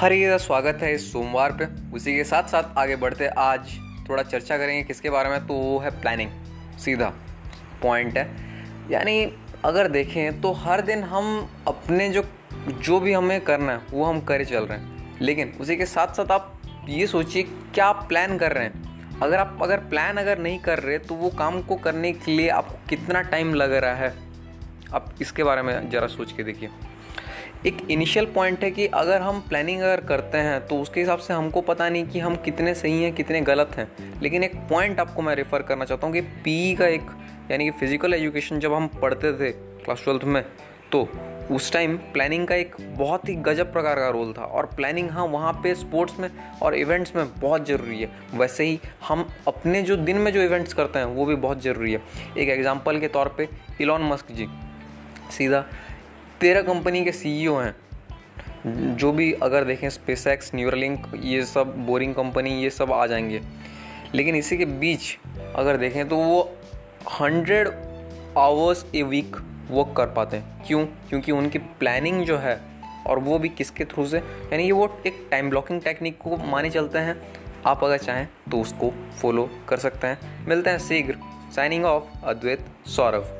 हर ये स्वागत है इस सोमवार पे। उसी के साथ साथ आगे बढ़ते आज थोड़ा चर्चा करेंगे किसके बारे में तो वो है प्लानिंग सीधा पॉइंट है। यानी अगर देखें तो हर दिन हम अपने जो जो भी हमें करना है, वो हम करे चल रहे हैं। लेकिन उसी के साथ साथ आप ये सोचिए, क्या आप प्लान कर रहे हैं? अगर आप, अगर प्लान अगर नहीं कर रहे तो वो काम को करने के लिए आपको कितना टाइम लग रहा है? आप इसके बारे में ज़रा सोच के देखिए। एक इनिशियल पॉइंट है कि अगर हम प्लानिंग अगर करते हैं तो उसके हिसाब से हमको पता नहीं कि हम कितने सही हैं, कितने गलत हैं। लेकिन एक पॉइंट आपको मैं रेफ़र करना चाहता हूँ कि पी का एक, यानी कि फ़िज़िकल एजुकेशन जब हम पढ़ते थे क्लास ट्वेल्थ में तो उस टाइम प्लानिंग का एक बहुत ही गजब प्रकार का रोल था। और प्लानिंग हाँ वहाँ पे स्पोर्ट्स में और इवेंट्स में बहुत ज़रूरी है। वैसे ही हम अपने जो दिन में जो इवेंट्स करते हैं, वो भी बहुत ज़रूरी है। एक एग्जांपल के तौर पे इलॉन मस्क जी, सीधा तेरह कंपनी के सीईओ e हैं। जो भी अगर देखें स्पेस एक्स न्यूरलिंक ये सब बोरिंग कंपनी ये सब आ जाएँगे। लेकिन इसी के बीच अगर देखें तो वो hundred hours a week work कर पाते हैं। क्यों? क्योंकि उनकी प्लानिंग जो है और वो भी किसके थ्रू से, यानी ये वो एक टाइम ब्लॉकिंग टेक्निक को माने चलते हैं। आप अगर चाहें तो उसको फॉलो कर सकते हैं। मिलते हैं शीघ्र। Signing of Advaita Saurabh